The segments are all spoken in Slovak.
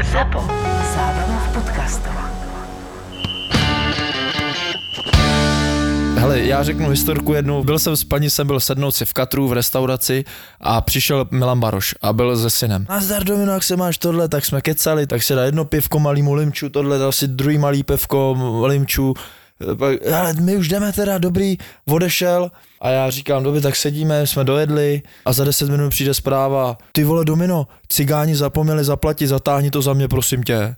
ZAPO. Zábrná v podcastov. Hele, já řeknu historku jednu. Byl jsem s paní, jsem byl sednout si v Katru v restauraci a přišel Milan Baroš a byl se synem. Nazdar Domino, jak se máš tohle, tak jsme kecali, tak se dá jedno pivko malýmu limču, tohle dal si druhý malý pivko limču, ale my už jdeme teda, dobrý, odešel a já říkám, dobře, tak sedíme, jsme dojedli a za 10 minut přijde zpráva, ty vole Domino, cigáni zapomněli zaplatit, zatáhni to za mě, prosím tě.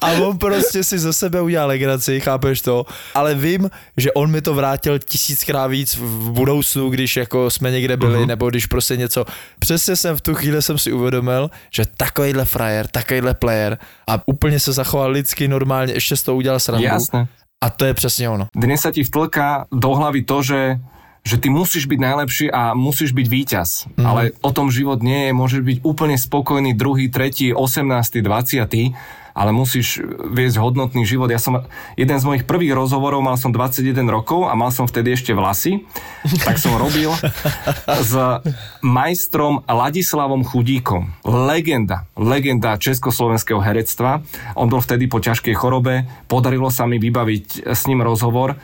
A on prostě si ze sebe udělal legraci, chápeš to? Ale vím, že on mi to vrátil tisíckrát víc v budoucnu, když jako jsme někde byli, uh-huh. nebo když prostě něco. Přesně jsem v tu chvíli jsem si uvědomil, že takovýhle frajer, takovýhle player a úplně se zachoval lidsky normálně, ještě z toho udělal srandu. Jasné. A to je přesně ono. Dnes sa ti vtlká do hlavy to, že že ty musíš byť najlepší a musíš byť víťaz. Mm. Ale o tom život nie je, môžeš byť úplne spokojný druhý, tretí, 18, 20, ale musíš viesť hodnotný život. Ja som, jeden z mojich prvých rozhovorov, mal som 21 rokov a mal som vtedy ešte vlasy, tak som robil s majstrom Ladislavom Chudíkom. Legenda, legenda československého herectva. On bol vtedy po ťažkej chorobe, podarilo sa mi vybaviť s ním rozhovor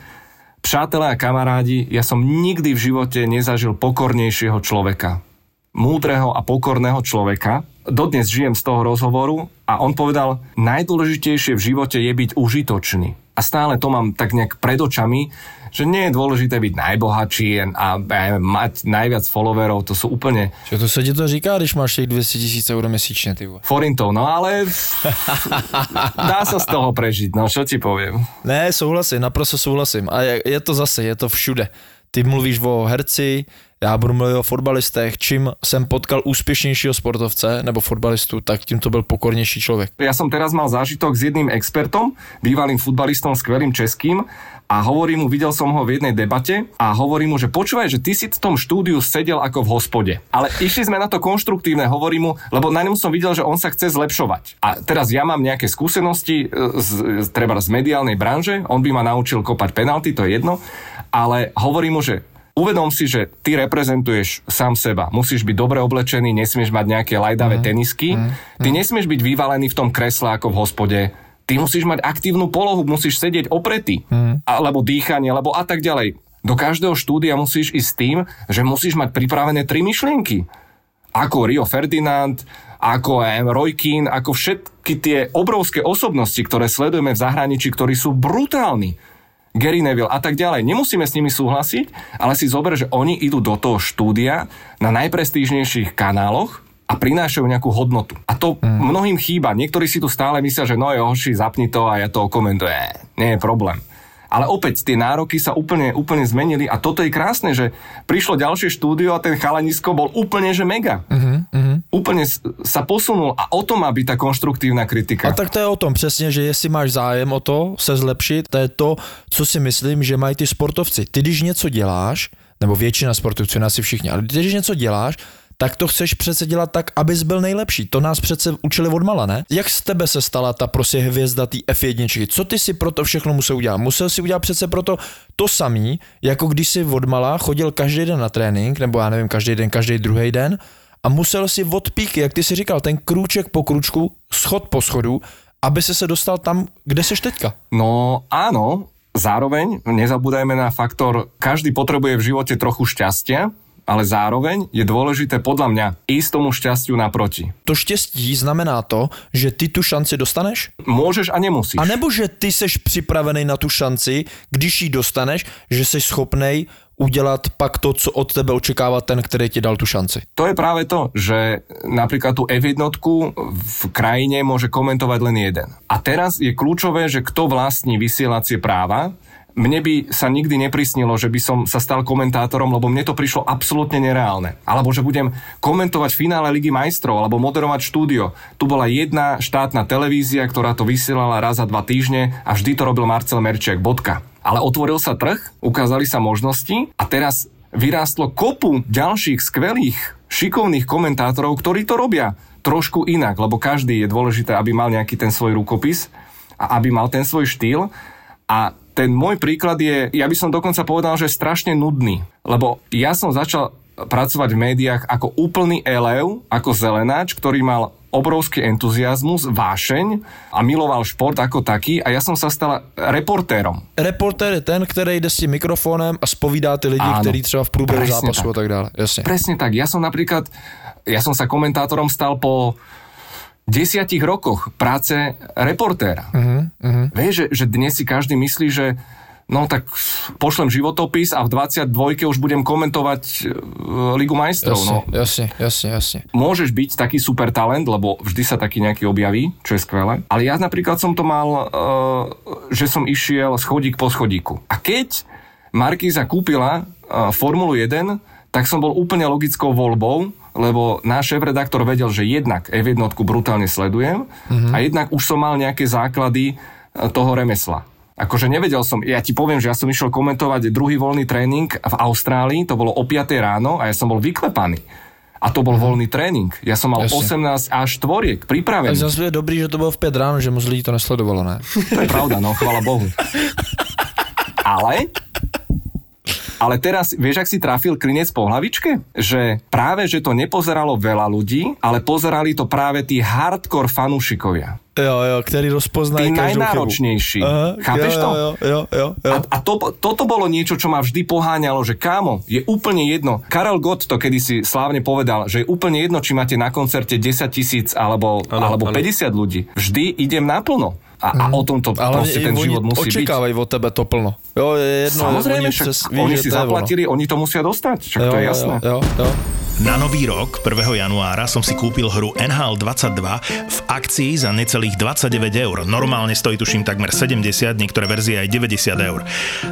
Přátelé a kamarádi, ja som nikdy v živote nezažil pokornejšieho človeka. Múdreho a pokorného človeka. Dodnes žijem z toho rozhovoru a on povedal, najdôležitejšie v živote je byť užitočný. A stále to mám tak nejak pred očami, že nie je dôležité byť najbohatší a, a mať najviac followerov, to sú úplne... Čo to sa ti to říká, když máš těch 200 tisíc eur měsíčně, ty Forintov, no ale dá sa z toho prežiť, no čo ti poviem. Ne, souhlasím, naprosto souhlasím. A je, je to zase, je to všude. Ty mluvíš o herci, já budu mluvit o fotbalistech, čím jsem potkal úspěšnějšího sportovce nebo fotbalistu, tak tím to byl pokornější člověk. Ja som teraz mal zážitok s jedným expertom, bývalým futbalistom, skvelým českým a hovorí mu, videl som ho v jednej debate a hovorí mu, že počúvaj, že ty si v tom štúdiu sedel ako v hospode. Ale išli sme na to konštruktívne, hovorí mu, lebo na ňom som videl, že on sa chce zlepšovať. A teraz ja mám nejaké skúsenosti, e, z, treba z mediálnej branže, on by ma naučil kopať penalty, to je jedno, ale hovorí mu, že Uvedom si, že ty reprezentuješ sám seba. Musíš byť dobre oblečený, nesmieš mať nejaké lajdavé mm. tenisky. Mm. Ty nesmieš byť vyvalený v tom kresle ako v hospode Ty musíš mať aktívnu polohu, musíš sedieť opretý, mm. alebo dýchanie, alebo a tak ďalej. Do každého štúdia musíš ísť s tým, že musíš mať pripravené tri myšlienky. Ako Rio Ferdinand, ako Roy Keane, ako všetky tie obrovské osobnosti, ktoré sledujeme v zahraničí, ktorí sú brutálni. Gary Neville a tak ďalej. Nemusíme s nimi súhlasiť, ale si zober, že oni idú do toho štúdia na najprestížnejších kanáloch a prinášajú nejakú hodnotu. A to mm. mnohým chýba. Niektorí si tu stále myslia, že no hoši, zapni to a ja to okomentujem. Nie je problém. Ale opäť tie nároky sa úplne, úplne zmenili a toto je krásne, že prišlo ďalšie štúdio a ten chalanisko bol úplne že mega. Uh-huh, Úplne sa posunul a o tom má byť tá konštruktívna kritika. A tak to je o tom přesně, že jestli máš zájem o to se zlepšit, to je to, co si myslím, že mají ty sportovci. Ty když něco děláš, nebo většina sportovců, asi všichni, ale když něco děláš, tak to chceš přece dělat tak, abys byl nejlepší. To nás přece učili od mala, ne? Jak z tebe se stala ta prostě hvězda té F1? Co ty si pro to všechno musel udělat? Musel si udělat přece proto to samý, jako když si od mala chodil každý den na trénink, nebo já nevím, každý den, každý druhý den, a musel si od píky, jak ty si říkal, ten krůček po krůčku, schod po schodu, aby si se dostal tam, kde seš teďka. No áno, zároveň nezabúdajme na faktor, každý potrebuje v živote trochu šťastia, ale zároveň je dôležité podľa mňa ísť tomu šťastiu naproti. To štěstí znamená to, že ty tu šanci dostaneš? Môžeš a nemusíš. A nebo že ty seš připravený na tu šanci, když ji dostaneš, že jsi schopnej udělat pak to, co od tebe očekává ten, který ti dal tu šanci. To je práve to, že napríklad tú F1 v krajine môže komentovať len jeden. A teraz je kľúčové, že kto vlastní vysielacie práva, mne by sa nikdy neprisnilo, že by som sa stal komentátorom, lebo mne to prišlo absolútne nereálne. Alebo že budem komentovať finále Ligy majstrov, alebo moderovať štúdio. Tu bola jedna štátna televízia, ktorá to vysielala raz za dva týždne a vždy to robil Marcel Merčiak, bodka. Ale otvoril sa trh, ukázali sa možnosti a teraz vyrástlo kopu ďalších skvelých, šikovných komentátorov, ktorí to robia trošku inak, lebo každý je dôležité, aby mal nejaký ten svoj rukopis a aby mal ten svoj štýl. A ten môj príklad je, ja by som dokonca povedal, že strašne nudný. Lebo ja som začal pracovať v médiách ako úplný elev, ako zelenáč, ktorý mal obrovský entuziasmus, vášeň a miloval šport ako taký a ja som sa stal reportérom. Reportér je ten, který jde s tím mikrofonem a spovídá ty lidi, Áno, kteří třeba v průběhu zápasu tak. a tak dále. Jasně. Presne tak. Ja som napríklad, ja som sa komentátorom stal po desiatich rokoch práce reportéra. Uh-huh, uh-huh. Vieš, že, že dnes si každý myslí, že no tak pošlem životopis a v 22 už budem komentovať e, Ligu majstrov. Jasně, No. jasně, jasně, jasně. Môžeš byť taký super talent, lebo vždy sa taký nejaký objaví, čo je skvelé. Ale ja napríklad som to mal, uh, že som išiel schodík po schodíku. A keď Markíza kúpila uh, Formulu 1, tak som bol úplne logickou voľbou, lebo náš šéf-redaktor vedel, že jednak F1 brutálne sledujem a jednak už som mal nejaké základy uh, toho remesla. Akože nevedel som, ja ti poviem, že ja som išiel komentovať druhý voľný tréning v Austrálii, to bolo o 5 ráno a ja som bol vyklepaný. A to bol voľný trénink. Ja som mal Jasne. 18 až tvoriek pripravený. zase je dobrý, že to bylo v 5 ráno, že moc lidí to nesledovalo, ne? To je pravda, no, chvala Bohu. Ale ale teraz, vieš, ak si trafil klinec po hlavičke? Že práve, že to nepozeralo veľa ľudí, ale pozerali to práve tí hardcore fanúšikovia. Jo, jo, který rozpoznají Tí najnáročnejší. Aha, Chápeš jo, to? Jo, jo, jo, jo. A, a to, toto bolo niečo, čo ma vždy poháňalo, že kámo, je úplne jedno. Karel Gott to kedysi slávne povedal, že je úplne jedno, či máte na koncerte 10 tisíc alebo, Áno, alebo áno. 50 ľudí. Vždy idem naplno. A, a o tom to Ale proste ten život musí byť. očekávají od tebe to plno. Jo, je jedno, Samozrejme, oni, však ví, oni si je ono. zaplatili, oni to musia dostať, však jo, to je jasné. Jo, jo, jo. Na nový rok, 1. januára, som si kúpil hru NHL 22 v akcii za necelých 29 eur. Normálne stojí tuším takmer 70, niektoré verzie aj 90 eur.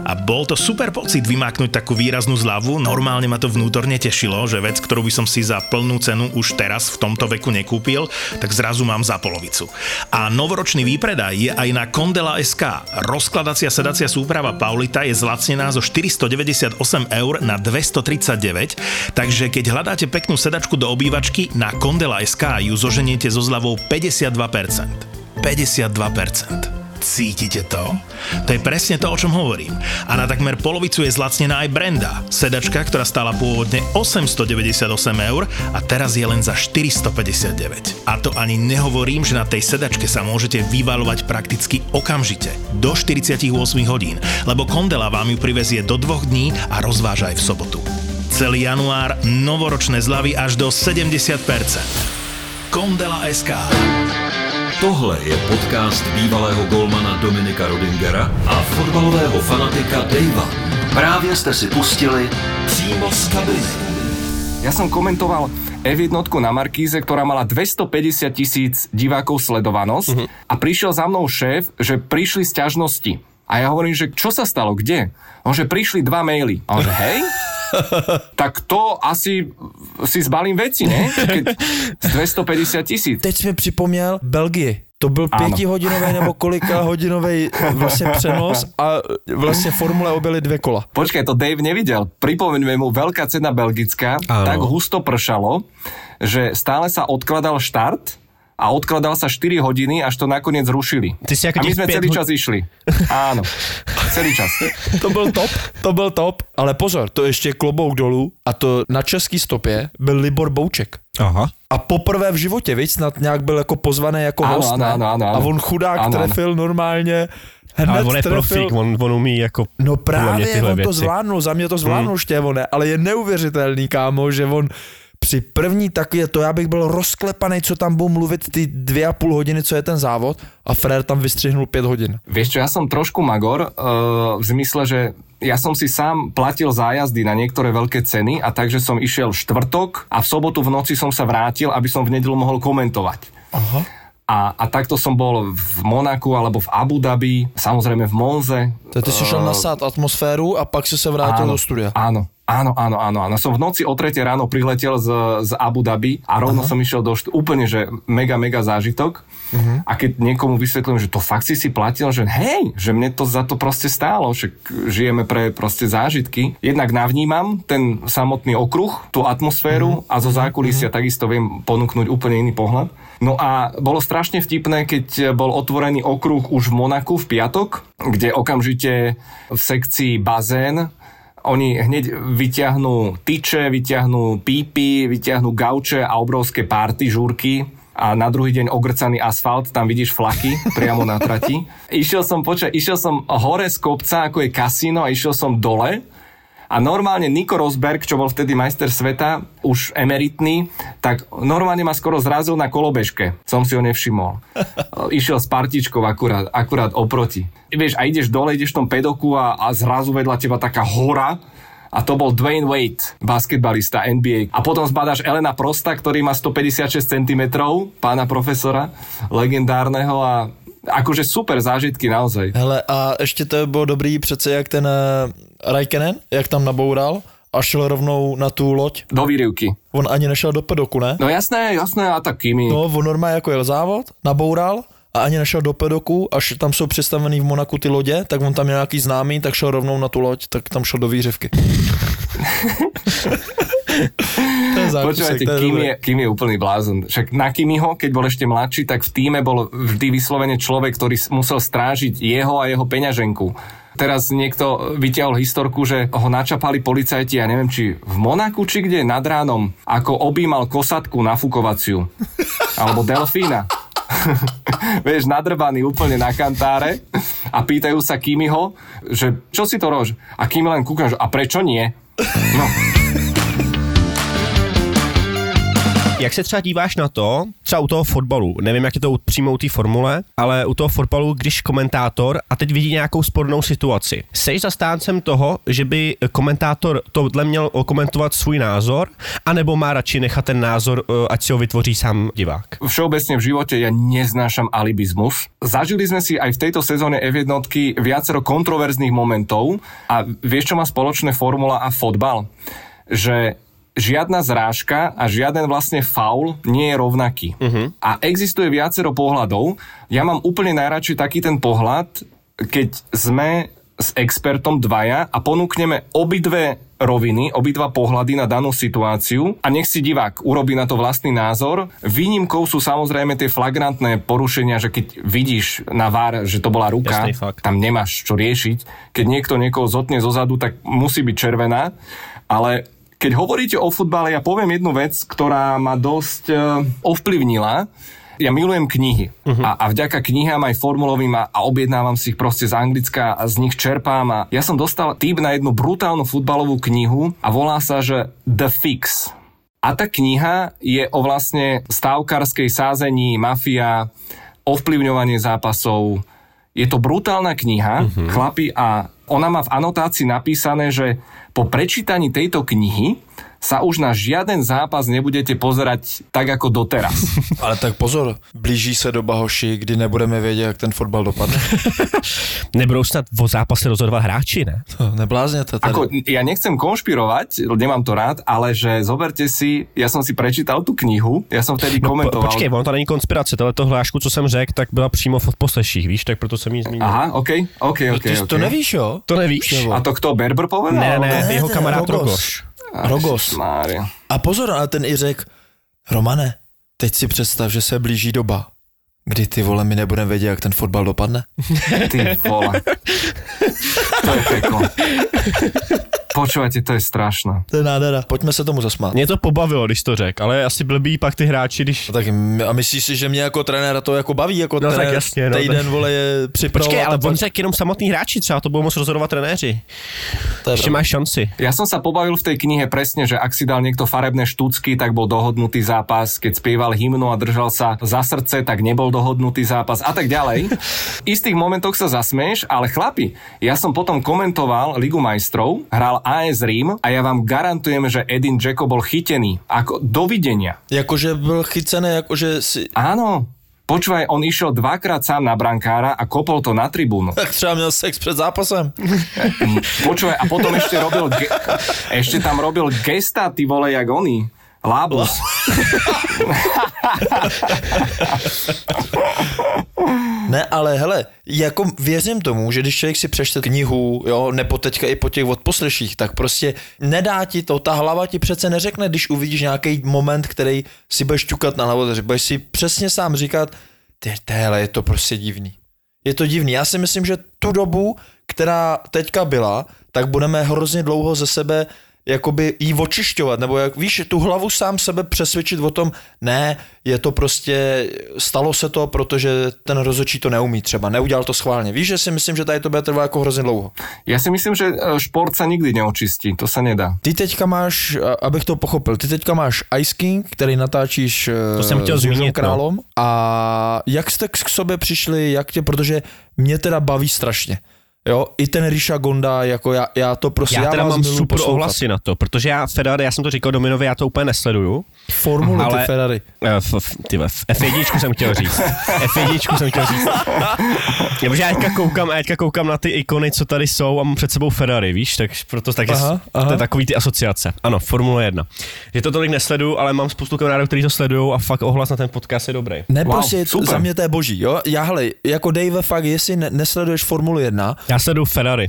A bol to super pocit vymáknuť takú výraznú zľavu, normálne ma to vnútorne tešilo, že vec, ktorú by som si za plnú cenu už teraz v tomto veku nekúpil, tak zrazu mám za polovicu. A novoročný výpredaj je aj na Kondela SK. Rozkladacia sedacia súprava Paulita je zlacnená zo 498 eur na 239, takže keď hľadáte peknú sedačku do obývačky, na Kondela SK ju zoženiete so zľavou 52%. 52%. Cítite to? To je presne to, o čom hovorím. A na takmer polovicu je zlacnená aj Brenda. Sedačka, ktorá stála pôvodne 898 eur a teraz je len za 459. A to ani nehovorím, že na tej sedačke sa môžete vyvalovať prakticky okamžite. Do 48 hodín. Lebo Kondela vám ju privezie do dvoch dní a rozváža aj v sobotu. Celý január novoročné zľavy až do 70%. Kondela SK. Tohle je podcast bývalého golmana Dominika Rodingera a fotbalového fanatika Davea. Právě jste si pustili přímo z kabiny. Ja som komentoval F1 na Markíze, ktorá mala 250 tisíc divákov sledovanosť Mhm. a prišiel za mnou šéf, že prišli sťažnosti. A ja hovorím, že čo sa stalo, kde? On, že prišli dva maily. A on, že hej? tak to asi si zbalím veci, ne? Keď z 250 tisíc. Teď mi připomněl Belgii. To byl Ano. pětihodinový nebo kolika hodinový vlastně přenos a vlastně formule objeli dvě kola. Počkaj, to Dave nevidel. Pripomeňme mu, veľká cena belgická, Áno. tak husto pršalo, že stále sa odkladal štart a odkladal sa 4 hodiny, až to nakoniec rušili. Ty si ako a my sme celý čas išli. Áno, celý čas. To byl top, to byl top. Ale pozor, to ještě klobouk dolů a to na český stopě byl Libor Bouček. Aha. A poprvé v životě, víc, snad nějak byl jako pozvaný jako Áno, host, áno, ne? áno, áno, áno. A on chudák Áno, áno. trefil normálně, hned Ale on je trefil. profík, on, on umí jako No právě, on to věci. zvládnul, za mě to zvládnul hmm. štěvone, ale je neuvěřitelný, kámo, že on při první tak je to, já bych byl rozklepaný, co tam budou mluvit ty dvě a půl hodiny, co je ten závod a Frér tam vystřihnul pět hodin. Vieš čo, ja som trošku magor uh, v zmysle, že ja som si sám platil zájazdy na niektoré veľké ceny a takže som išiel štvrtok a v sobotu v noci som sa vrátil, aby som v nedelu mohol komentovať. Aha. A, a takto som bol v Monaku alebo v Abu Dhabi, samozrejme v Monze. To ty si šel nasát atmosféru a pak si se vrátil do studia. Áno, áno, áno, áno, áno. Som v noci o 3 ráno priletel z, z Abu Dhabi a rovno Aha. som išiel do št- úplne, že mega, mega zážitok. Uh-huh. A keď niekomu vysvetlím, že to fakt si si platil, že hej, že mne to za to proste stálo, že žijeme pre proste zážitky. Jednak navnímam ten samotný okruh, tú atmosféru uh-huh. a zo zákulisia uh-huh. takisto viem ponúknuť úplne iný pohľad. No a bolo strašne vtipné, keď bol otvorený okruh už v Monaku v piatok, kde okamžite v sekcii bazén Oni hneď vyťahnú tyče, vyťahnú pípy, vyťahnú gauče a obrovské party, žúrky a na druhý deň ogrcaný asfalt, tam vidíš flaky priamo na trati. Išiel som, počkaj, išiel som hore z kopca, ako je kasíno a išiel som dole a normálne Nico Rosberg, čo bol vtedy majster sveta, už emeritný, tak normálne ma skoro zrazil na kolobežke. Som si ho nevšimol. Išiel s partičkou akurát, akurát oproti. Vieš, a ideš dole, ideš v tom pedoku a, a zrazu vedľa teba taká hora a to bol Dwayne Wade, basketbalista NBA. A potom zbadáš Elena Prosta, ktorý má 156 cm, pána profesora, legendárneho a akože super zážitky naozaj. Hele, a ještě to bylo dobrý přece, jak ten uh, Raikkonen, jak tam naboural a šel rovnou na tu loď. Do výrivky. On ani nešel do pedoku, ne? No jasné, jasné, a tak Kimi. No, on normálně jako jel závod, naboural a ani nešel do pedoku, až tam jsou představený v Monaku ty lodě, tak on tam je nějaký známý, tak šel rovnou na tu loď, tak tam šel do výřivky. zákusek, Počúvajte, to je dobré. je, úplný blázon. Však na Kimiho, keď bol ešte mladší, tak v týme bol vždy vyslovene človek, ktorý musel strážiť jeho a jeho peňaženku. Teraz niekto vyťahol historku, že ho načapali policajti, ja neviem, či v Monaku, či kde, nad ránom, ako objímal kosatku nafukovaciu. Alebo delfína. Vieš, nadrbaný úplne na kantáre a pýtajú sa Kimiho, že čo si to rož? A Kimi len kúka, že a prečo nie? No, Jak se třeba díváš na to, třeba u toho fotbalu, nevím, jak je to přímo u té formule, ale u toho fotbalu, když komentátor a teď vidí nějakou spornou situaci. Seš zastáncem toho, že by komentátor tohle měl komentovat svůj názor, anebo má radši nechat ten názor, eh, ať si ho vytvoří sám divák? všeobecne v živote ja neznášam alibizmus. Zažili sme si aj v tejto sezóne F1 viacero kontroverzných momentov a vieš, čo má spoločné formula a fotbal? Že žiadna zrážka a žiaden vlastne faul nie je rovnaký. Uh-huh. A existuje viacero pohľadov. Ja mám úplne najradšej taký ten pohľad, keď sme s expertom dvaja a ponúkneme obidve roviny, obidva pohľady na danú situáciu a nech si divák urobí na to vlastný názor. Výnimkou sú samozrejme tie flagrantné porušenia, že keď vidíš na vár, že to bola ruka, Jasný tam nemáš čo riešiť. Keď niekto niekoho zotne zozadu, tak musí byť červená. Ale keď hovoríte o futbale, ja poviem jednu vec, ktorá ma dosť e, ovplyvnila. Ja milujem knihy uh-huh. a, a vďaka knihám aj formulovým a, a objednávam si ich proste z Anglicka a z nich čerpám a ja som dostal tip na jednu brutálnu futbalovú knihu a volá sa, že The Fix. A tá kniha je o vlastne stávkarskej sázení, mafia, ovplyvňovanie zápasov. Je to brutálna kniha, uh-huh. chlapi, a ona má v anotácii napísané, že po prečítaní tejto knihy sa už na žiaden zápas nebudete pozerať tak ako doteraz. Ale tak pozor, blíží se doba hoši, kdy nebudeme vědět, jak ten fotbal dopadne. Nebudou snad o zápase rozhodovat hráči, ne? Neblázněte tady. Ako, ja nechcem konšpirovať, nemám to rád, ale že zoberte si, ja som si prečítal tú knihu, ja som vtedy No, po, komentoval. počkej, ono to není konspirace, tohle to hlášku, co jsem řekl, tak byla přímo v posleších, víš, tak proto jsem jí zmínil. Aha, OK, OK, OK. Ty okay. to nevíš, jo? To nevíš? A to kto, Berber povedal? Ne, ne, Ne, jeho kamarád Rogos. Rogos. Mária. A pozor, ale ten i řekl, Romane, teď si představ, že se blíží doba, kdy ty vole my nebudeme vědět, jak ten fotbal dopadne. Ty vole. To je peklo. Počúvajte, to je strašné. To je nádhera. Pojďme se tomu zasmát. Mě to pobavilo, když to řekl, ale asi blbý pak ty hráči, když... No tak a myslíš si, že mě jako trenéra to jako baví, jako No tak jasně, no, týden, tak- vole, je připravovat. Počkej, ale on řekl jenom samotný hráči, třeba to budou moc rozhodovat trenéři. to je pravda. máš šanci. Ja som sa pobavil v tej knihe presne, že ak si dal niekto farebné štúcky, tak bol dohodnutý zápas, keď spieval hymnu a držal sa za srdce, tak nebol dohodnutý zápas a tak ďalej. V istých momentoch sa zasmeješ, ale chlapi, ja som potom komentoval Ligu majstrov, hral AS Rím a ja vám garantujem, že Edin Dzeko bol chytený. Ako dovidenia. Jakože byl chycený, jakože si... Áno, počúvaj, on išiel dvakrát sám na brankára a kopol to na tribúnu. Tak třeba měl sex před zápasem. Počúvaj, a potom ešte robil, ge- ešte tam robil gesta, ty vole, jak oni. Lábus. Ne, ale hele, jako věřím tomu, že když člověk si přečte knihu, jo, nebo teďka i po těch odposleších, tak prostě nedá ti to, ta hlava ti přece neřekne, když uvidíš nějaký moment, který si budeš ťukat na hlavu, takže budeš si přesně sám říkat, ty, téhle je to prostě divný. Je to divný. Já si myslím, že tu dobu, která teďka byla, tak budeme hrozně dlouho ze sebe jakoby jí očišťovat, nebo jak, víš, tu hlavu sám sebe přesvědčit o tom, ne, je to prostě, stalo se to, protože ten rozhodčí to neumí třeba, neudělal to schválně. Víš, že si myslím, že tady to bude trvat jako hrozně dlouho. Ja si myslím, že e, šport sa nikdy neočistí, to sa nedá. Ty teďka máš, abych to pochopil, ty teďka máš Ice King, který natáčíš To jsem chtěl s zmínit, no. Králom. A jak jste k sobě přišli, jak tě, protože mě teda baví strašně. Jo, i ten Risha Gonda, jako já, já to prostě, Já teda vás mám super poslouchat. ohlasy na to, protože já Ferrari, já jsem to říkal Dominovi, já to úplně nesleduju. Formule Ale- ty Ferrari. Eh, V, v, ty, v F1 jsem chtěl říct. F1 jsem chtěl říct. Protože já teďka koukám, já teďka koukám na ty ikony, co tady jsou a mám před sebou Ferrari, víš, tak proto taky Aha, aha, aha. to je takový ty asociace. Ano, Formule 1. Že to tolik nesleduju, ale mám spoustu kamarádů, kteří to sledují a fakt ohlas na ten podcast je dobrý. Ne, Wow, prostě super. za mě to je boží, jo. Já, hele, jako Dave, fakt, jestli ne, nesleduješ Formulu 1, Já sleduju Ferrari.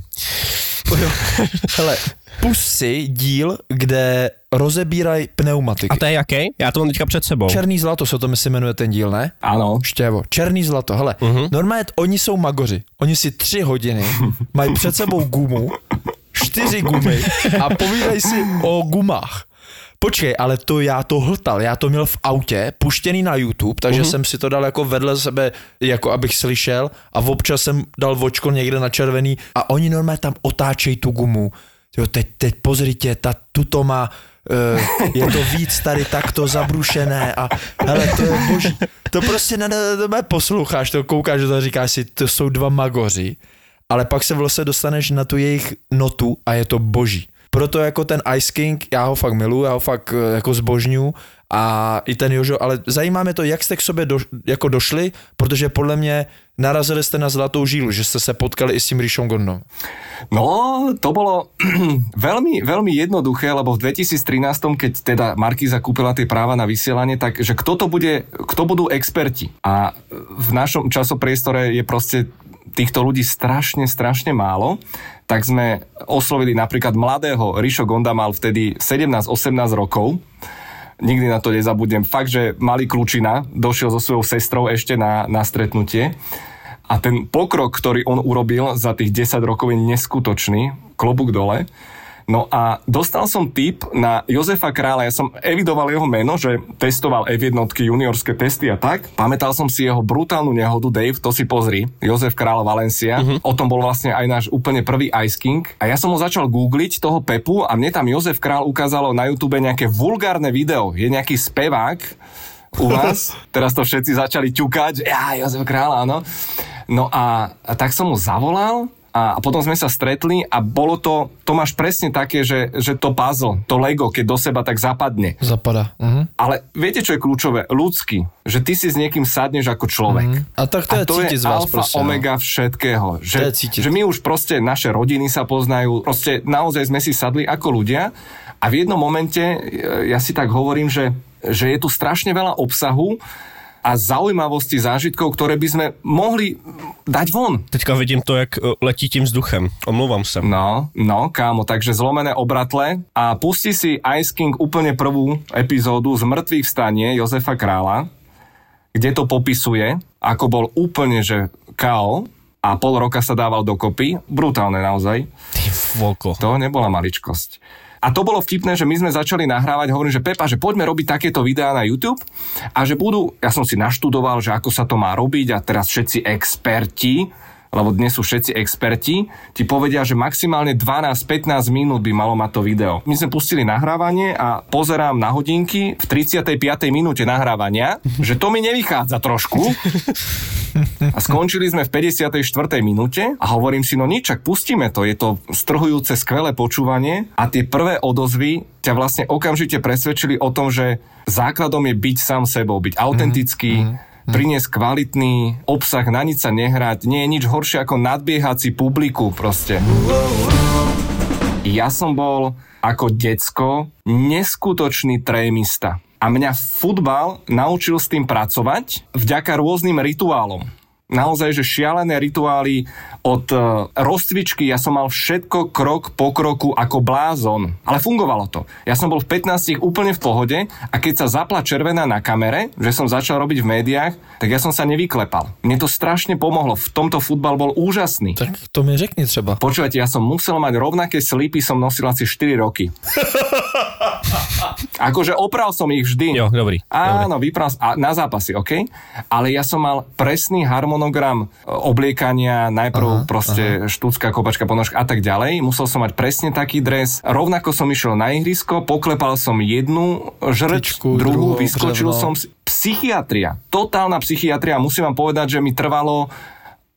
Hele, pust si díl, kde rozebírají pneumatiky. A to je jaký? Já to mám teďka před sebou. Černý zlato se to se jmenuje ten díl, ne? Áno. Štěvo, černý zlato, hele, uh-huh. normálně oni jsou magoři, oni si tři hodiny mají před sebou gumu, čtyři gumy a povídají si o gumách. Počkej, ale to já to hltal, já to měl v autě, puštěný na YouTube, takže uh-huh. jsem si to dal jako vedle sebe, jako abych slyšel a občas jsem dal vočko někde na červený a oni normálně tam otáčejí tu gumu. Jo, teď, teď pozrite, ta tuto má Uh, je to víc tady takto zabrušené a hele, to je boží. To prostě ne, ne, ne posloucháš, to koukáš, to říkáš si, to jsou dva magoři, ale pak se vlastně dostaneš na tu jejich notu a je to boží. Proto jako ten Ice King, já ho fakt miluji, já ho fakt jako zbožňu a i ten Jožo, ale zajímá mě to, jak jste k sobě do, jako došli, protože podle mě narazili jste na zlatou žílu, že jste se potkali i s tím Rishom Gondom. No, to bolo veľmi, veľmi jednoduché, lebo v 2013, keď teda Markíza kúpila tie práva na vysielanie, tak že kto to bude, kto budú experti. A v našom časopriestore je proste týchto ľudí strašne, strašne málo, tak sme oslovili napríklad mladého Rišo Gonda mal vtedy 17-18 rokov, nikdy na to nezabudnem. Fakt, že malý Klučina došiel so svojou sestrou ešte na, na stretnutie a ten pokrok, ktorý on urobil za tých 10 rokov je neskutočný, klobúk dole. No a dostal som tip na Jozefa Krála, ja som evidoval jeho meno, že testoval F1 juniorské testy a tak. Pamätal som si jeho brutálnu nehodu, Dave, to si pozri, Jozef Král Valencia. Uh-huh. O tom bol vlastne aj náš úplne prvý Ice King. A ja som ho začal googliť, toho Pepu, a mne tam Jozef Král ukázalo na YouTube nejaké vulgárne video. Je nejaký spevák, u vás. Teraz to všetci začali ťukať, že ja, Jozef Král, áno. No a, a tak som mu zavolal a, a potom sme sa stretli a bolo to, to máš presne také, že, že to puzzle, to Lego, keď do seba tak zapadne. Zapadá. Mhm. Ale viete, čo je kľúčové? Ľudský. Že ty si s niekým sadneš ako človek. Mhm. A tak to je cítiť z vás alfa, proste, no. omega všetkého. Že, To je že my už proste, naše rodiny sa poznajú, proste naozaj sme si sadli ako ľudia a v jednom momente, e, ja si tak hovorím, že, že je tu strašne veľa obsahu a zaujímavosti, zážitkov, ktoré by sme mohli dať von. Teďka vidím to, jak eh, letí tím vzduchem. Omlouvám se. No, no, kámo, takže zlomené obratle a pusti si Ice King úplne prvú epizódu z mŕtvych vstanie Jozefa Krála, kde to popisuje, ako bol úplne, že KO a pol roka sa dával dokopy. Brutálne naozaj. Ty voko. To nebola maličkosť. A to bolo vtipné, že my sme začali nahrávať, hovorím, že Pepa, že poďme robiť takéto videá na YouTube a že budú, ja som si naštudoval, že ako sa to má robiť a teraz všetci experti, lebo dnes sú všetci experti, ti povedia, že maximálne 12-15 minút by malo mať to video. My sme pustili nahrávanie a pozerám na hodinky v 35. minúte nahrávania, že to mi nevychádza trošku. A skončili sme v 54. minúte a hovorím si, no nič, ak pustíme to, je to strhujúce, skvelé počúvanie a tie prvé odozvy ťa vlastne okamžite presvedčili o tom, že základom je byť sám sebou, byť autentický, mm-hmm. Priniesť kvalitný obsah, na nič sa nehrať, nie je nič horšie ako nadbiehať publiku proste. Ja som bol ako decko neskutočný trémista. A mňa futbal naučil s tým pracovať vďaka rôznym rituálom. Naozaj, že šialené rituály od uh, rozcvičky, ja som mal všetko krok po kroku ako blázon. Ale fungovalo to. Ja som bol v 15 úplne v pohode a keď sa zapla červená na kamere, že som začal robiť v médiách, tak ja som sa nevyklepal. Mne to strašne pomohlo. V tomto futbal bol úžasný. Tak to mi řekni třeba. Počúvajte, ja som musel mať rovnaké slípy, som nosil asi 4 roky. akože opral som ich vždy. Jo, dobrý. Áno, vypral a na zápasy, OK? Ale ja som mal presný harmonogram e, obliekania, najprv aha, proste aha. štúcka, kopačka, ponožka a tak ďalej. Musel som mať presne taký dres. Rovnako som išiel na ihrisko, poklepal som jednu žrč, Tyčku, druhú, druhú, vyskočil břevno. som. Psychiatria, totálna psychiatria. Musím vám povedať, že mi trvalo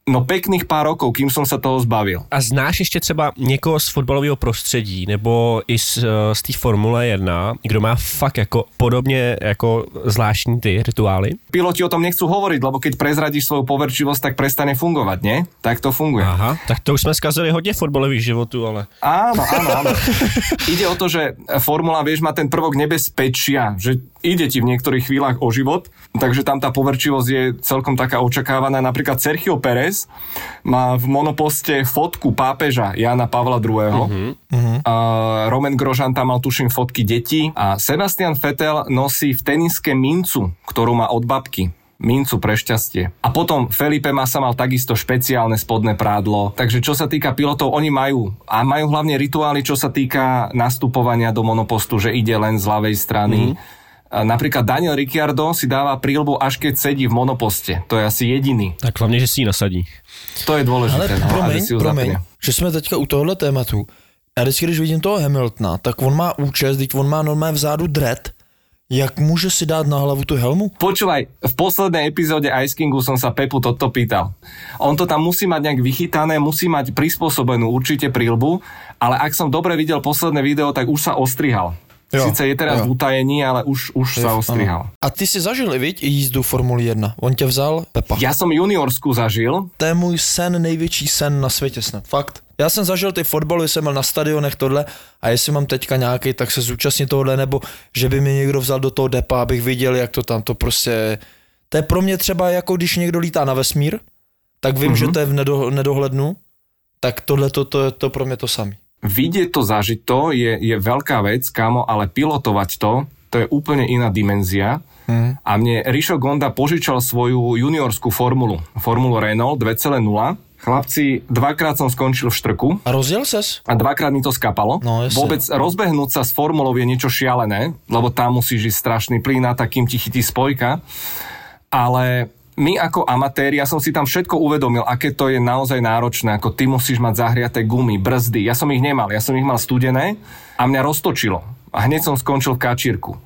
no pekných pár rokov, kým som sa toho zbavil. A znáš ještě třeba někoho z fotbalového prostředí nebo i z, eh, z té Formule 1, kdo má fakt jako podobně jako zvláštní ty rituály? Piloti o tom nechcú hovoriť, lebo keď prezradíš svoju poverčivosť, tak prestane fungovať, nie? Tak to funguje. Aha, tak to už jsme zkazili hodně fotbalových životů, ale... Áno, áno, áno. Ide o to, že formula, vieš, má ten prvok nebezpečia, že ide ti v niektorých chvíľach o život, takže tam tá poverčivosť je celkom taká očakávaná. Napríklad Sergio Pérez má v monoposte fotku pápeža Jana Pavla II. Uh-huh. A Roman Grožan tam mal, tuším, fotky detí a Sebastian Vettel nosí v teniske mincu, ktorú má od babky mincu pre šťastie. A potom Felipe Massa mal takisto špeciálne spodné prádlo. Takže čo sa týka pilotov, oni majú. A majú hlavne rituály, čo sa týka nastupovania do monopostu, že ide len z ľavej strany. Mm. Napríklad Daniel Ricciardo si dáva prílbu až keď sedí v monoposte. To je asi jediný. Tak hlavně, že si ji nasadí. To je dôležité. Ale no, promiň, si promiň, že jsme teďka u tohohle tématu. Já vždycky, když vidím toho Hamiltona, tak on má účest, teď on má normálně vzadu dread. Jak může si dát na hlavu tu helmu? Počúvaj, v poslednej epizóde Ice Kingu som sa Pepu toto pýtal. On to tam musí mať nejak vychytané, musí mať prispôsobenú určite prílbu, ale ak som dobre videl posledné video, tak už sa ostrihal. Jo, Sice je teraz jo. v utajení, ale už, už sa ostrihal. A ty si zažil, viď, jízdu Formuli 1. On tě vzal, Pepa. Ja som juniorsku zažil, To je můj sen, největší sen na světě snad. Fakt. Já jsem zažil ty fotbaly, jsem byl na stadionech tohle a jestli mám teďka nějaký, tak se zúčastnit tohle, nebo že by mi někdo vzal do toho depa, abych viděl, jak to tam to prostě... To je pro mě třeba jako když někdo lítá na vesmír, tak vím, mm-hmm. že to je v nedo, nedohlednu, tak tohle to, to je to pro mě to samé. Vidieť to, zažiť to je, je veľká vec, kámo, ale pilotovať to, to je úplne iná dimenzia. Mm. A mne Rišo Gonda požičal svoju juniorskú formulu, formulu Renault 2.0. Chlapci, dvakrát som skončil v štrku A rozjel ses? a dvakrát mi to skapalo. No, jasne. Vôbec rozbehnúť sa s formulou je niečo šialené, lebo tam musíš ísť strašný plyn a takým ti chytí spojka. Ale my ako amatéri, ja som si tam všetko uvedomil, aké to je naozaj náročné, ako ty musíš mať zahriaté gumy, brzdy. Ja som ich nemal, ja som ich mal studené a mňa roztočilo. A hneď som skončil v kačírku.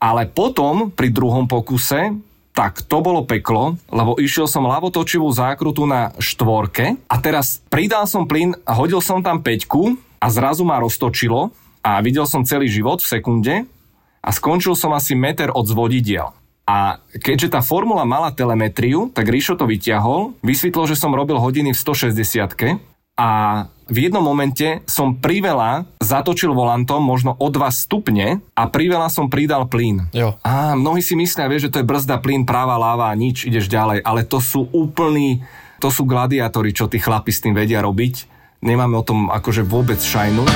Ale potom, pri druhom pokuse, tak to bolo peklo, lebo išiel som ľavotočivú zákrutu na štvorke a teraz pridal som plyn hodil som tam peťku a zrazu ma roztočilo a videl som celý život v sekunde a skončil som asi meter od zvodidiel. A keďže tá formula mala telemetriu, tak Ríšo to vyťahol, vysvetlo, že som robil hodiny v 160 a v jednom momente som priveľa zatočil volantom možno o 2 stupne a priveľa som pridal plyn. Jo. Á, mnohí si myslia, vieš, že to je brzda, plyn, práva, láva a nič, ideš ďalej, ale to sú úplní, to sú gladiátori, čo tí chlapi s tým vedia robiť. Nemáme o tom akože vôbec šajnu.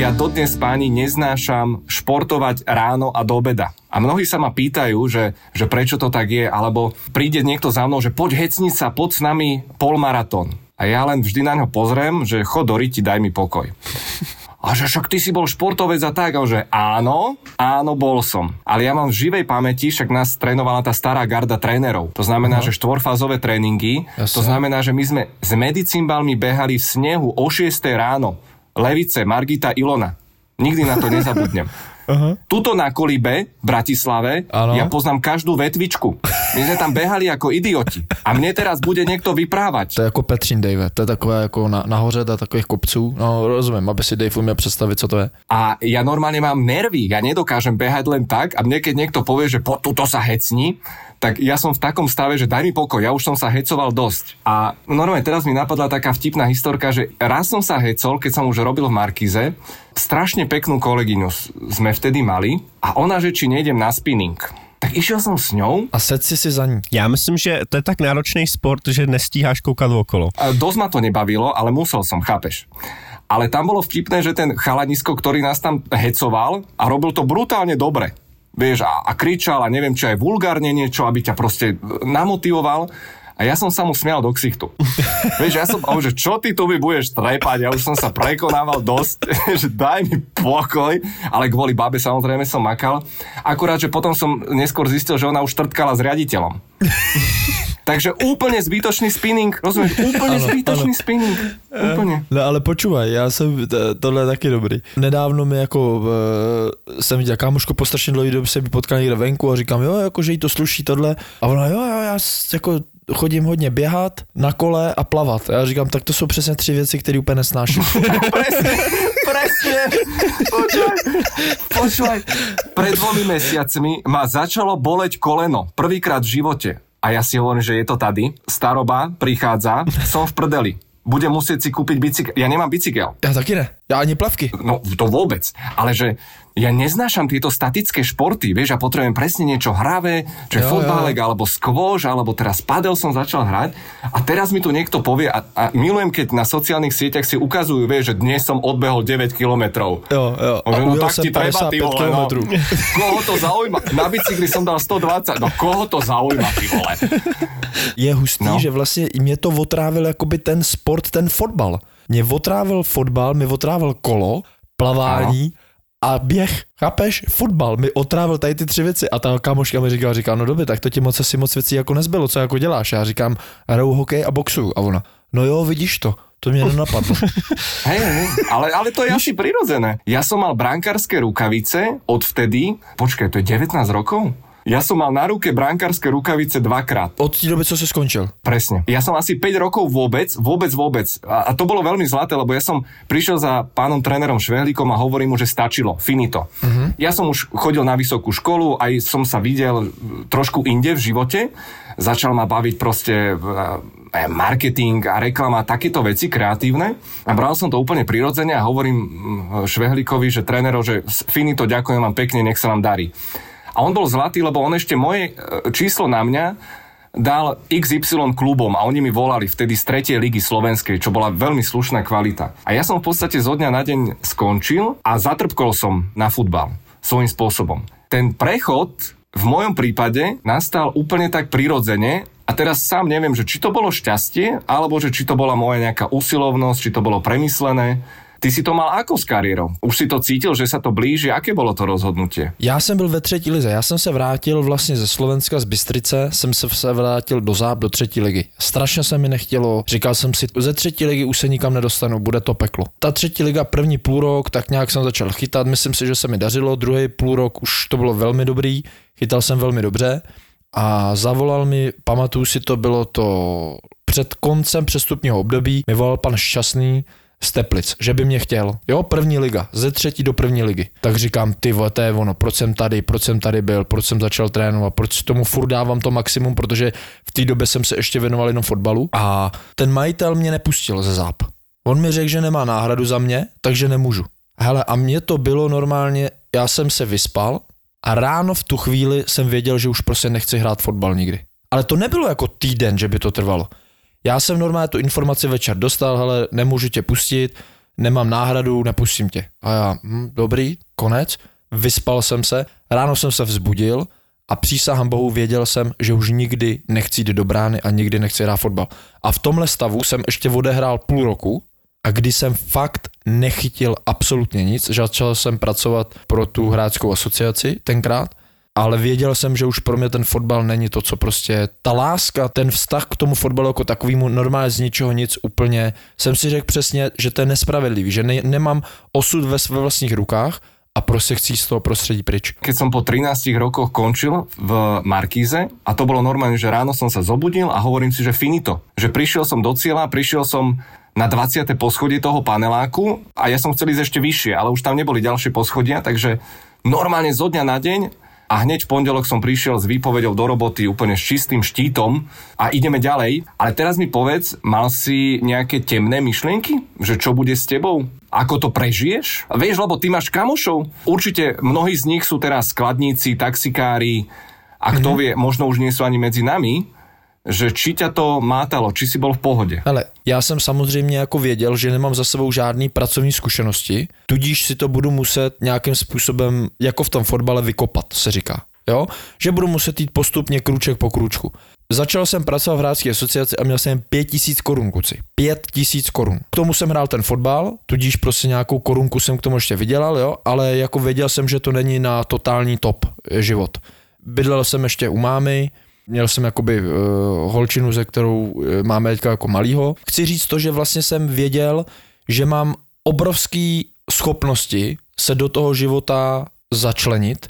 Ja dodnes páni neznášam športovať ráno a do obeda. A mnohí sa ma pýtajú, že, že prečo to tak je, alebo príde niekto za mnou, že poď hecniť sa, poď s nami polmaratón. A ja len vždy na ňo pozriem, že chod do riti, daj mi pokoj. A že však ty si bol športovec a tak, a že áno, áno, bol som. Ale ja mám v živej pamäti, však nás trénovala tá stará garda trénerov. To znamená, že štvorfázové tréningy, Jasne. to znamená, že my sme s medicimbalmi behali v snehu o 6 ráno. Levice, Margita, Ilona. Nikdy na to nezabudnem. Uh-huh. Tuto na Kolibe, v Bratislave, Áno. ja poznám každú vetvičku. My sme tam behali ako idioti. A mne teraz bude niekto vyprávať. To je jako Petřín Dave, to je takové jako na, nahoře do takových kopců. No rozumím, aby si Dave uměl představit, co to je. A ja normálne mám nervy, ja nedokážem behať len tak a mne keď niekto povie, že po tuto sa hecni, tak ja som v takom stave, že daj mi pokoj, ja už som sa hecoval dosť. A normálne teraz mi napadla taká vtipná historka, že raz som sa hecol, keď som už robil v Markize, strašne peknú kolegyňu sme vtedy mali a ona, že či nejdem na spinning. Tak išiel som s ňou A sed si si za ní. Já myslím, že to je tak náročný sport, že nestíháš koukat okolo. Dosť ma to nebavilo, ale musel som, chápeš. Ale tam bolo vtipné, že ten chalanisko, ktorý nás tam hecoval a robil to brutálne dobre. Vieš, a, a kričal a neviem, či aj vulgárne niečo, aby ťa proste namotivoval. A ja som sa mu smial do ksichtu. Vieš, ja som, že čo ty tu mi budeš trepať? Ja už som sa prekonával dosť, že daj mi pokoj. Ale kvôli babe samozrejme som makal. Akurát, že potom som neskôr zistil, že ona už trtkala s riaditeľom. Takže úplne zbytočný spinning, rozumieš? Úplne Ano, zbytočný ano. spinning. Úplne. No ale počúvaj, já jsem, tohle je taky dobrý. Nedávno mi jako, e, jsem viděl kámošku po strašně dlouhý době se potkal někde venku a říkám, jo, jako, že jí to sluší tohle. A ona, jo, jo, já jako chodím hodně běhat, na kole a plavat. A já říkám, tak to jsou přesně tři věci, které úplně nesnáším. Presne, presne. Počúvaj, počúvaj. Pred dvomi mesiacmi ma začalo boleť koleno. Prvýkrát v živote. A ja si hovorím, že je to tady. Staroba prichádza, som v prdeli. Budem musieť si kúpiť bicykel. Ja nemám bicykel. Já taky ne. Já ani plavky. No, to vôbec. Ale že ja neznášam tieto statické športy, vieš, a potrebujem presne niečo hravé, čo je jo. alebo skôž, alebo teraz padel som začal hrať a teraz mi tu niekto povie a, a milujem, keď na sociálnych sieťach si ukazujú, vieš, že dnes som odbehol 9 kilometrov. Jo, jo. No tak ti treba, ty 55 vole, no. Koho to zaujíma? Na bicykli som dal 120, no koho to zaujíma, ty vole? je hustý, No. že vlastně mě to otrávil jakoby ten sport, ten fotbal. Mě otrávil fotbal, mi otrávil kolo, plavání a běh. Chápeš? Fotbal mi otrávil tady ty tři věci. A ta kamoška mi říkala, říká, no dobře, tak to ti moc asi moc věcí jako nezbylo, co jako děláš? Já říkám, hraju hokej a boxuju. A ona, no jo, vidíš to, to mě nenapadlo. Hej, ale, ale to je asi prirodzené. Ja som mal brankárske rukavice odvtedy, počkaj, to je 19 rokov? Ja som mal na ruke brankárske rukavice dvakrát. Od té doby, co se skončil. Presne. Ja som asi 5 rokov vôbec, vôbec, vôbec. A, a to bolo veľmi zlaté, lebo ja som prišiel za pánom trénerom Švehlíkom a hovorím mu, že stačilo, finito. Uh-huh. Ja som už chodil na vysokú školu, aj som sa videl e, trošku inde v živote. Začal ma baviť proste e, marketing a reklama, takéto veci kreatívne. A bral som to úplne prirodzene a hovorím mm, Švehlíkovi, že trénerov, že finito, ďakujem vám pekne, nech sa vám darí. A on bol zlatý, lebo on ešte moje e, číslo na mňa dal XY klubom a oni mi volali vtedy z tretej ligy slovenskej, čo bola veľmi slušná kvalita. A ja som v podstate zo dňa na deň skončil a zatrpkol som na futbal svojím spôsobom. Ten prechod v mojom prípade nastal úplne tak prirodzene a teraz sám neviem, že či to bolo šťastie, alebo že či to bola moja nejaká usilovnosť, či to bolo premyslené. Ty si to mal ako s kariérou? Už si to cítil, že sa to blíži? Aké bolo to rozhodnutie? Já jsem byl ve třetí lize, já jsem se vrátil vlastně ze Slovenska, z Bystrice, jsem se, vrátil do Záb, do třetí ligy. Strašně se mi nechtělo, říkal jsem si, ze třetí ligy už se nikam nedostanu, bude to peklo. Ta třetí liga, první půl rok, tak nějak jsem začal chytat, myslím si, že se mi dařilo, druhý půl rok už to bylo velmi dobrý, chytal jsem velmi dobře a zavolal mi, pamatuju si to, bylo to před koncem přestupního období, mi volal pan Šťastný, z Teplic, že by mě chtěl. Jo, první liga, ze třetí do první ligy. Tak říkám, ty vole, to je ono, proč jsem tady, proč jsem tady byl, proč jsem začal trénovat, proč tomu furt dávám to maximum, protože v té době jsem se ještě věnoval jenom fotbalu a ten majitel mě nepustil ze záp. On mi řekl, že nemá náhradu za mě, takže nemůžu. Hele, a mně to bylo normálně, já jsem se vyspal a ráno v tu chvíli jsem věděl, že už prostě nechci hrát fotbal nikdy. Ale to nebylo jako týden, že by to trvalo. Já jsem normálně tu informaci večer dostal, hele, nemůžu tě pustit, nemám náhradu, nepustím tě. A já, hm, dobrý, konec, vyspal jsem se, ráno jsem se vzbudil a přísahám bohu věděl jsem, že už nikdy nechci jít do brány a nikdy nechci hrát fotbal. A v tomhle stavu jsem ještě odehrál půl roku a kdy jsem fakt nechytil absolutně nic, začal jsem pracovat pro tu hráčskou asociaci tenkrát ale věděl jsem, že už pro mě ten fotbal není to, co prostě ta láska, ten vztah k tomu fotbalu jako takovému normálně z ničeho nic úplně, jsem si řekl přesně, že to je nespravedlivý, že ne, nemám osud ve své vlastních rukách a prostě chci z toho prostředí pryč. Keď som po 13 rokoch končil v Markíze a to bolo normálne, že ráno som sa zobudil a hovorím si, že finito. Že prišiel som do cieľa, prišiel som na 20. poschodie toho paneláku a ja som chcel ísť ešte vyššie, ale už tam neboli ďalšie poschodia, takže normálne zo dňa na deň a hneď v pondelok som prišiel s výpovedou do roboty úplne s čistým štítom a ideme ďalej. Ale teraz mi povedz, mal si nejaké temné myšlienky? Že čo bude s tebou? Ako to prežiješ? Vieš, lebo ty máš kamošov. Určite mnohí z nich sú teraz skladníci, taxikári, a kto vie, možno už nie sú ani medzi nami, že či ťa to mátalo, či si bol v pohode. Ale já jsem samozřejmě jako věděl, že nemám za sebou žádný pracovní zkušenosti, tudíž si to budu muset nějakým způsobem, jako v tom fotbale, vykopat, se říká. Jo? Že budu muset jít postupně krůček po krůčku. Začal jsem pracovat v hráčské asociaci a měl jsem 5000 korun, kuci. 5000 korun. K tomu jsem hrál ten fotbal, tudíž prostě nějakou korunku jsem k tomu ještě vydělal, jo? ale jako věděl jsem, že to není na totální top život. Bydlel jsem ještě u mámy, měl jsem jakoby uh, holčinu, ze kterou uh, máme teďka jako malýho. Chci říct to, že vlastně jsem věděl, že mám obrovské schopnosti se do toho života začlenit,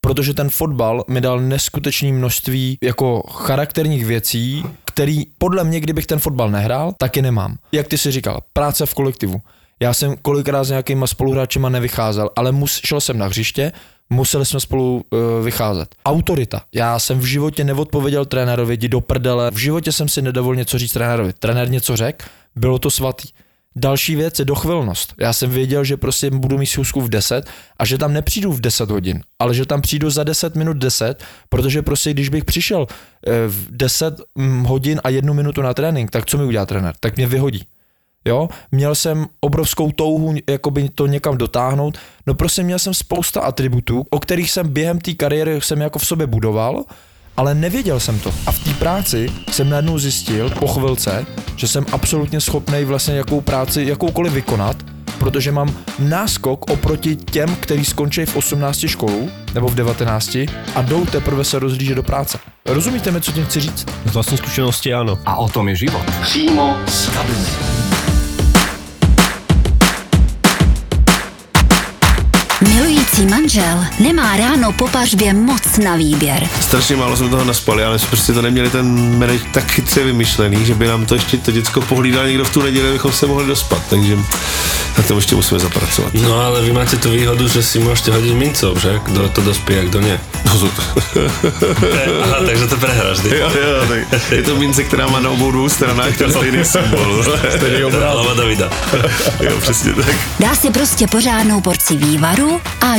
protože ten fotbal mi dal neskutečné množství jako charakterních věcí, který podle mě, kdybych ten fotbal nehrál, taky nemám. Jak ty si říkal, práce v kolektivu. Já jsem kolikrát s nějakýma spoluhráčema nevycházel, ale mus, šel jsem na hřiště, museli jsme spolu uh, vycházet. Autorita. Já jsem v životě neodpověděl trenérovi, jdi do prdele. V životě jsem si nedovolil něco říct trenérovi. Trenér něco řekl, bylo to svatý. Další věc je dochvilnost. Já jsem věděl, že prostě budu mít schůzku v 10 a že tam nepřijdu v 10 hodin, ale že tam přijdu za 10 minut 10, protože prostě když bych přišel eh, v 10 mm, hodin a jednu minutu na trénink, tak co mi udělá trenér? Tak mě vyhodí. Jo, měl jsem obrovskou touhu jakoby to někam dotáhnout, no prostě měl jsem spousta atributů, o kterých jsem během té kariéry jsem jako v sobě budoval, ale nevěděl jsem to. A v té práci jsem najednou zjistil po chvilce, že jsem absolutně schopný vlastně jakou práci, jakoukoliv vykonat, protože mám náskok oproti těm, kteří skončí v 18 školu nebo v 19 a jdou teprve se rozlížet do práce. Rozumíte mi, co tím chci říct? Z vlastní zkušenosti ano. A o tom je život. Přímo z kabiny. Milující manžel nemá ráno po pařbě moc na výběr. strašně málo jsme toho naspali, ale jsme prostě to neměli ten manage tak chytře vymyšlený, že by nám to ještě to děcko pohlídal někdo v tu neděli, abychom se mohli dospat, takže na tom ještě musíme zapracovat. No ale vy máte tú výhodu, že si môžete hodiť mincov, že? Kto to dospie a kto nie. No, to, Aha, takže to prehráš, ty. jo, jo, tak je to mince, která má na obou dvou stranách ten stejný symbol. Hlava Davida. jo, přesně tak. Dá si prostě pořádnou porci vývaru a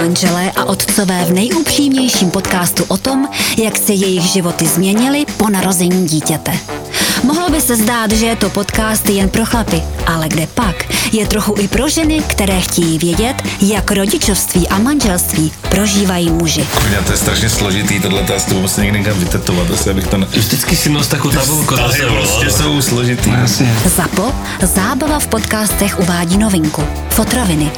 Manželé a otcové v nejupřímnějším podcastu o tom, jak se jejich životy změnily po narození dítěte. Mohlo by se zdát, že je to podcast jen pro chlapy, ale kde pak je trochu i pro ženy, které chtějí vědět, jak rodičovství a manželství prožívají muži. Kurňa, to je strašně složitý, tohle to asi musím někde někam vytetovat, asi abych to ne... Vždycky si nos takú tabulku za sebou. prostě jsou složitý. Zapo, zábava v podcastech uvádí novinku. Fotroviny.